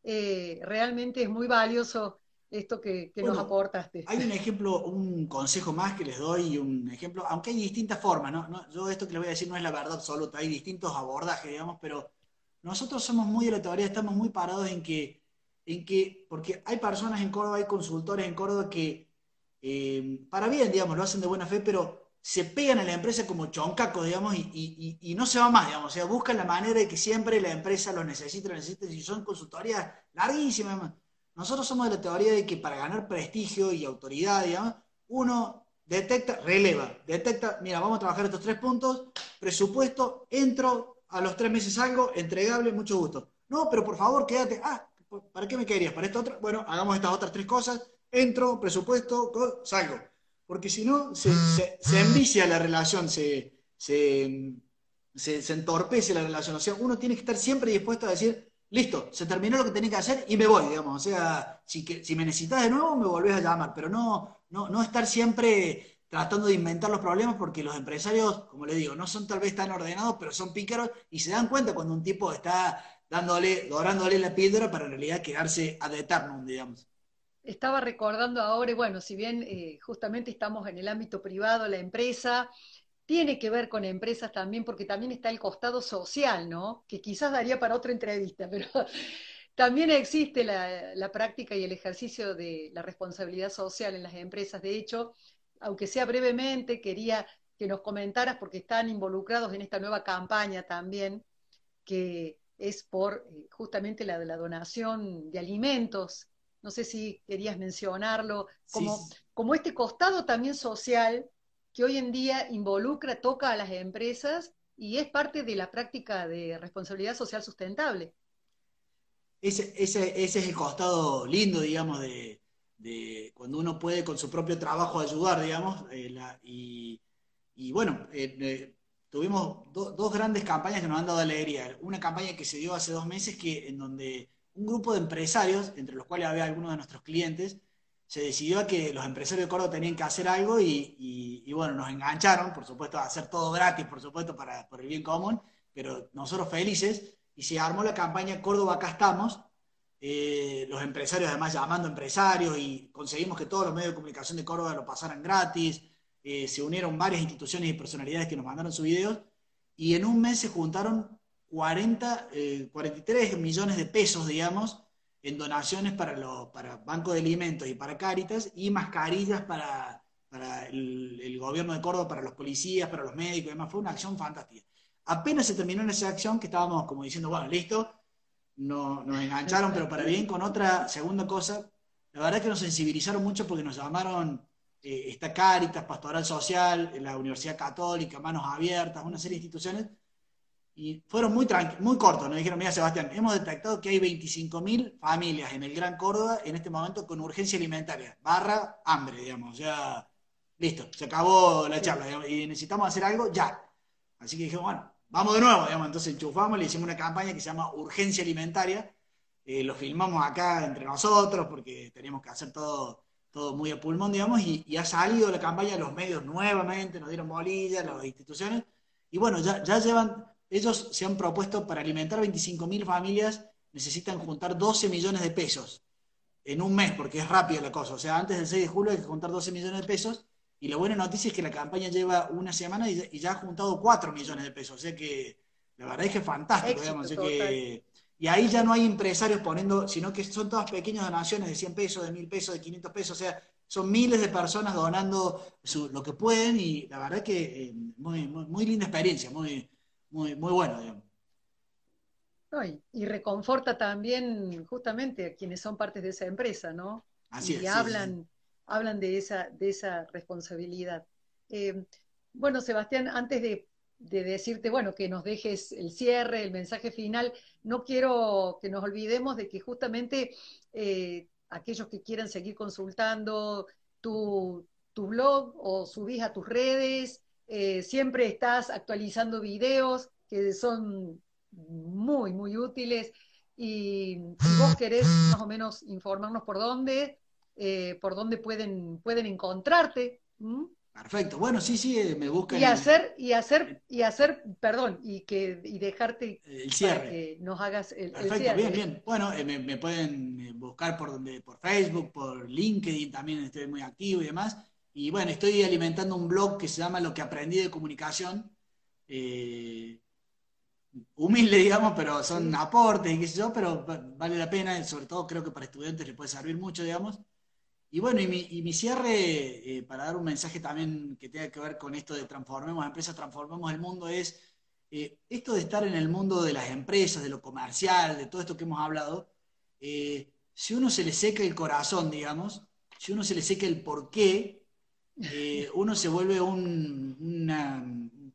eh, realmente es muy valioso esto que, nos aportaste. Hay un ejemplo, un consejo más que les doy, un ejemplo, aunque hay distintas formas, ¿no? yo esto que les voy a decir no es la verdad absoluta, hay distintos abordajes, digamos, pero nosotros somos muy de la teoría, estamos muy parados en que, en que porque hay personas en Córdoba, hay consultores en Córdoba que, eh, para bien, digamos, lo hacen de buena fe, pero se pegan a la empresa como choncaco, digamos, y, no se va más, digamos. O sea, buscan la manera de que siempre la empresa los necesite, los necesite, y son consultorías larguísimas. Nosotros somos de la teoría de que para ganar prestigio y autoridad, digamos, uno detecta, releva, detecta, mira, vamos a trabajar estos tres puntos, presupuesto, entro, a los tres meses salgo, entregable, mucho gusto. No, pero por favor, quédate. Ah, ¿para qué me querías? ¿Para esto otro? Bueno, hagamos estas otras tres cosas, entro, presupuesto, salgo porque si no, se, envicia la relación, se, se, entorpece la relación. O sea, uno tiene que estar siempre dispuesto a decir, listo, se terminó lo que tenía que hacer y me voy, digamos. O sea, si, me necesitas de nuevo, me volvés a llamar, pero no, no, no estar siempre tratando de inventar los problemas porque los empresarios, como le digo, no son tal vez tan ordenados, pero son pícaros y se dan cuenta cuando un tipo está dándole, dorándole la píldora para en realidad quedarse ad eternum, digamos estaba recordando ahora, y bueno, si bien eh, justamente estamos en el ámbito privado, la empresa tiene que ver con empresas también, porque también está el costado social, ¿no? Que quizás daría para otra entrevista, pero también existe la, práctica y el ejercicio de la responsabilidad social en las empresas. De hecho, aunque sea brevemente, quería que nos comentaras, porque están involucrados en esta nueva campaña también, que es por eh, justamente la de la donación de alimentos no sé si querías mencionarlo, como, como este costado también social que hoy en día involucra, toca a las empresas y es parte de la práctica de responsabilidad social sustentable. Ese, ese, ese es el costado lindo, digamos, de, cuando uno puede con su propio trabajo ayudar, digamos, eh, y, y, bueno, eh, eh, tuvimos dos grandes campañas que nos han dado alegría. Una campaña que se dio hace dos meses, que, en donde un grupo de empresarios, entre los cuales había algunos de nuestros clientes, se decidió que los empresarios de Córdoba tenían que hacer algo y, bueno, nos engancharon, por supuesto, a hacer todo gratis, por supuesto, para, por el bien común, pero nosotros felices, y se armó la campaña Córdoba acá estamos, eh, los empresarios además llamando empresarios y conseguimos que todos los medios de comunicación de Córdoba lo pasaran gratis, eh, se unieron varias instituciones y personalidades que nos mandaron sus videos, y en un mes se juntaron 40, 43 eh, millones de pesos, digamos, en donaciones para, los para Banco de Alimentos y para Cáritas y mascarillas para, para el, gobierno de Córdoba, para los policías, para los médicos y demás. Fue una acción fantástica. Apenas se terminó esa acción que estábamos como diciendo, bueno, listo, no, nos engancharon, pero para bien con otra segunda cosa, la verdad es que nos sensibilizaron mucho porque nos llamaron eh, esta Cáritas, Pastoral Social, la Universidad Católica, Manos Abiertas, una serie de instituciones y fueron muy, muy cortos. Nos dijeron, mira Sebastián, hemos detectado que hay 25.000 familias en el Gran Córdoba en este momento con urgencia alimentaria, barra hambre, digamos. Ya, listo, se acabó la charla y necesitamos hacer algo ya. Así que dijimos, bueno, vamos de nuevo, digamos. Entonces enchufamos, le hicimos una campaña que se llama Urgencia Alimentaria. Eh, lo filmamos acá entre nosotros porque teníamos que hacer todo, todo muy a pulmón, digamos, y, y ha salido la campaña, los medios nuevamente nos dieron bolillas, las instituciones, y bueno, ya, ya llevan ellos se han propuesto para alimentar 25.000 familias necesitan juntar 12 millones de pesos en un mes, porque es rápida la cosa. O sea, antes del 6 de julio hay que juntar 12 millones de pesos. Y la buena noticia es que la campaña lleva una semana y, ya ha juntado 4 millones de pesos. O sea que la verdad es que es fantástico, digamos. y ahí ya no hay empresarios poniendo, sino que son todas pequeñas donaciones de 100 pesos, de 1000 pesos, de 500 pesos. O sea, son miles de personas donando lo que pueden y la verdad es que eh, muy, muy, muy linda experiencia, muy, muy, muy bueno, digamos. y, reconforta también justamente a quienes son partes de esa empresa, ¿no? Así y hablan, hablan de esa, de esa responsabilidad. Eh, bueno, Sebastián, antes de, decirte, bueno, que nos dejes el cierre, el mensaje final, no quiero que nos olvidemos de que justamente eh, aquellos que quieran seguir consultando tu, tu blog o subís a tus redes, eh, siempre estás actualizando videos que son muy, muy útiles. Y si vos querés más o menos informarnos por dónde, eh, por dónde pueden, pueden encontrarte. Perfecto. Bueno, sí, sí, eh, me buscan. Y hacer, y hacer, y hacer, perdón, y que y dejarte el cierre. Para que nos hagas el, Perfecto, bien, bien. Bueno, me, pueden buscar por donde, por Facebook, por LinkedIn, también estoy muy activo y demás. Y bueno, estoy alimentando un blog que se llama Lo que aprendí de comunicación. Eh, humilde, digamos, pero son aportes y qué sé yo, pero vale la pena, sobre todo creo que para estudiantes les puede servir mucho, digamos. Y bueno, y mi, cierre, eh, para dar un mensaje también que tenga que ver con esto de transformemos empresas, transformemos el mundo, es eh, esto de estar en el mundo de las empresas, de lo comercial, de todo esto que hemos hablado, si uno se le seca el corazón, digamos, si uno se le seca el porqué, eh, uno se vuelve un,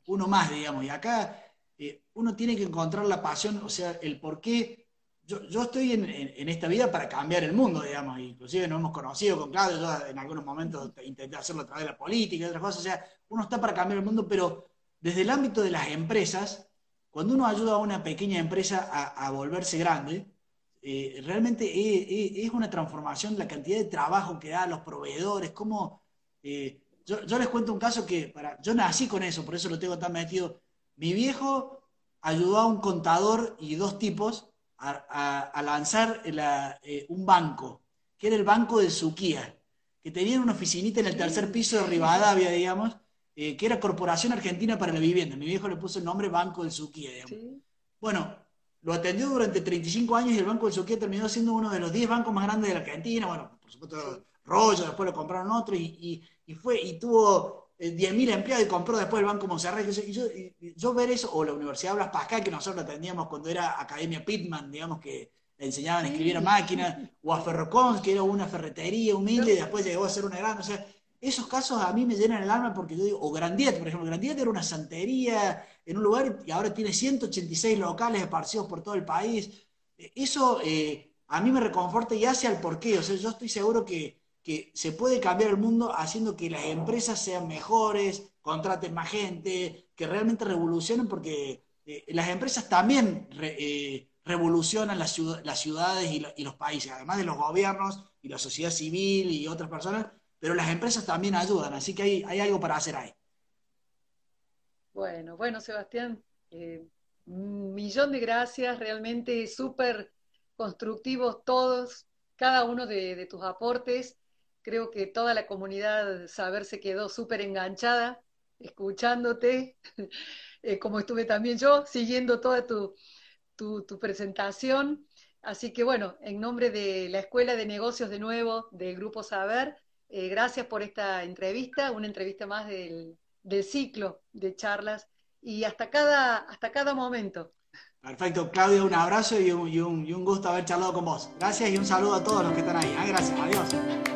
uno más, digamos. Y acá eh, uno tiene que encontrar la pasión, o sea, el por qué. Yo, yo estoy en, en, esta vida para cambiar el mundo, digamos. Inclusive nos hemos conocido con Claudio, yo en algunos momentos intenté hacerlo a través de la política y otras cosas. O sea, uno está para cambiar el mundo, pero desde el ámbito de las empresas, cuando uno ayuda a una pequeña empresa a, volverse grande, eh, realmente es, es, una transformación, la cantidad de trabajo que da a los proveedores, cómo eh, yo, les cuento un caso que para, yo nací con eso, por eso lo tengo tan metido. Mi viejo ayudó a un contador y dos tipos a, lanzar eh, un banco, que era el banco de Suquía, que tenía una oficinita en el tercer piso de Rivadavia, digamos, eh, que era Corporación Argentina para la Vivienda. Mi viejo le puso el nombre Banco del Suquía, Bueno, lo atendió durante 35 años y el Banco del Suquía terminó siendo uno de los 10 bancos más grandes de la Argentina. Bueno, por supuesto, rollo, después lo compraron otro y, fue, y tuvo 10.000 eh, empleados y compró después el Banco Monserrat. Y yo, yo, ver eso, o la Universidad Blas Pascal, que nosotros atendíamos cuando era Academia Pitman, digamos que le enseñaban a escribir a máquina, o a Ferrocons, que era una ferretería humilde y después llegó a ser una gran, o sea, esos casos a mí me llenan el alma porque yo digo, o Grandiet, por ejemplo, Grandiet era una santería en un lugar y ahora tiene 186 locales esparcidos por todo el país. Eso eh, a mí me reconforta y hace al porqué, o sea, yo estoy seguro que, que se puede cambiar el mundo haciendo que las empresas sean mejores, contraten más gente, que realmente revolucionen, porque eh, las empresas también eh, revolucionan las, ciudades y, los países, además de los gobiernos y la sociedad civil y otras personas, pero las empresas también ayudan, así que hay, algo para hacer ahí. Bueno, bueno, Sebastián, eh, un millón de gracias, realmente súper constructivos todos, cada uno de, tus aportes. Creo que toda la comunidad Saber se quedó súper enganchada escuchándote, eh, como estuve también yo, siguiendo toda tu, tu, presentación. Así que bueno, en nombre de la Escuela de Negocios de nuevo, del Grupo Saber, eh, gracias por esta entrevista, una entrevista más del, ciclo de charlas y hasta cada, hasta cada momento. Perfecto, Claudio, un abrazo y un, y un, gusto haber charlado con vos. Gracias y un saludo a todos los que están ahí. Ah, gracias, adiós.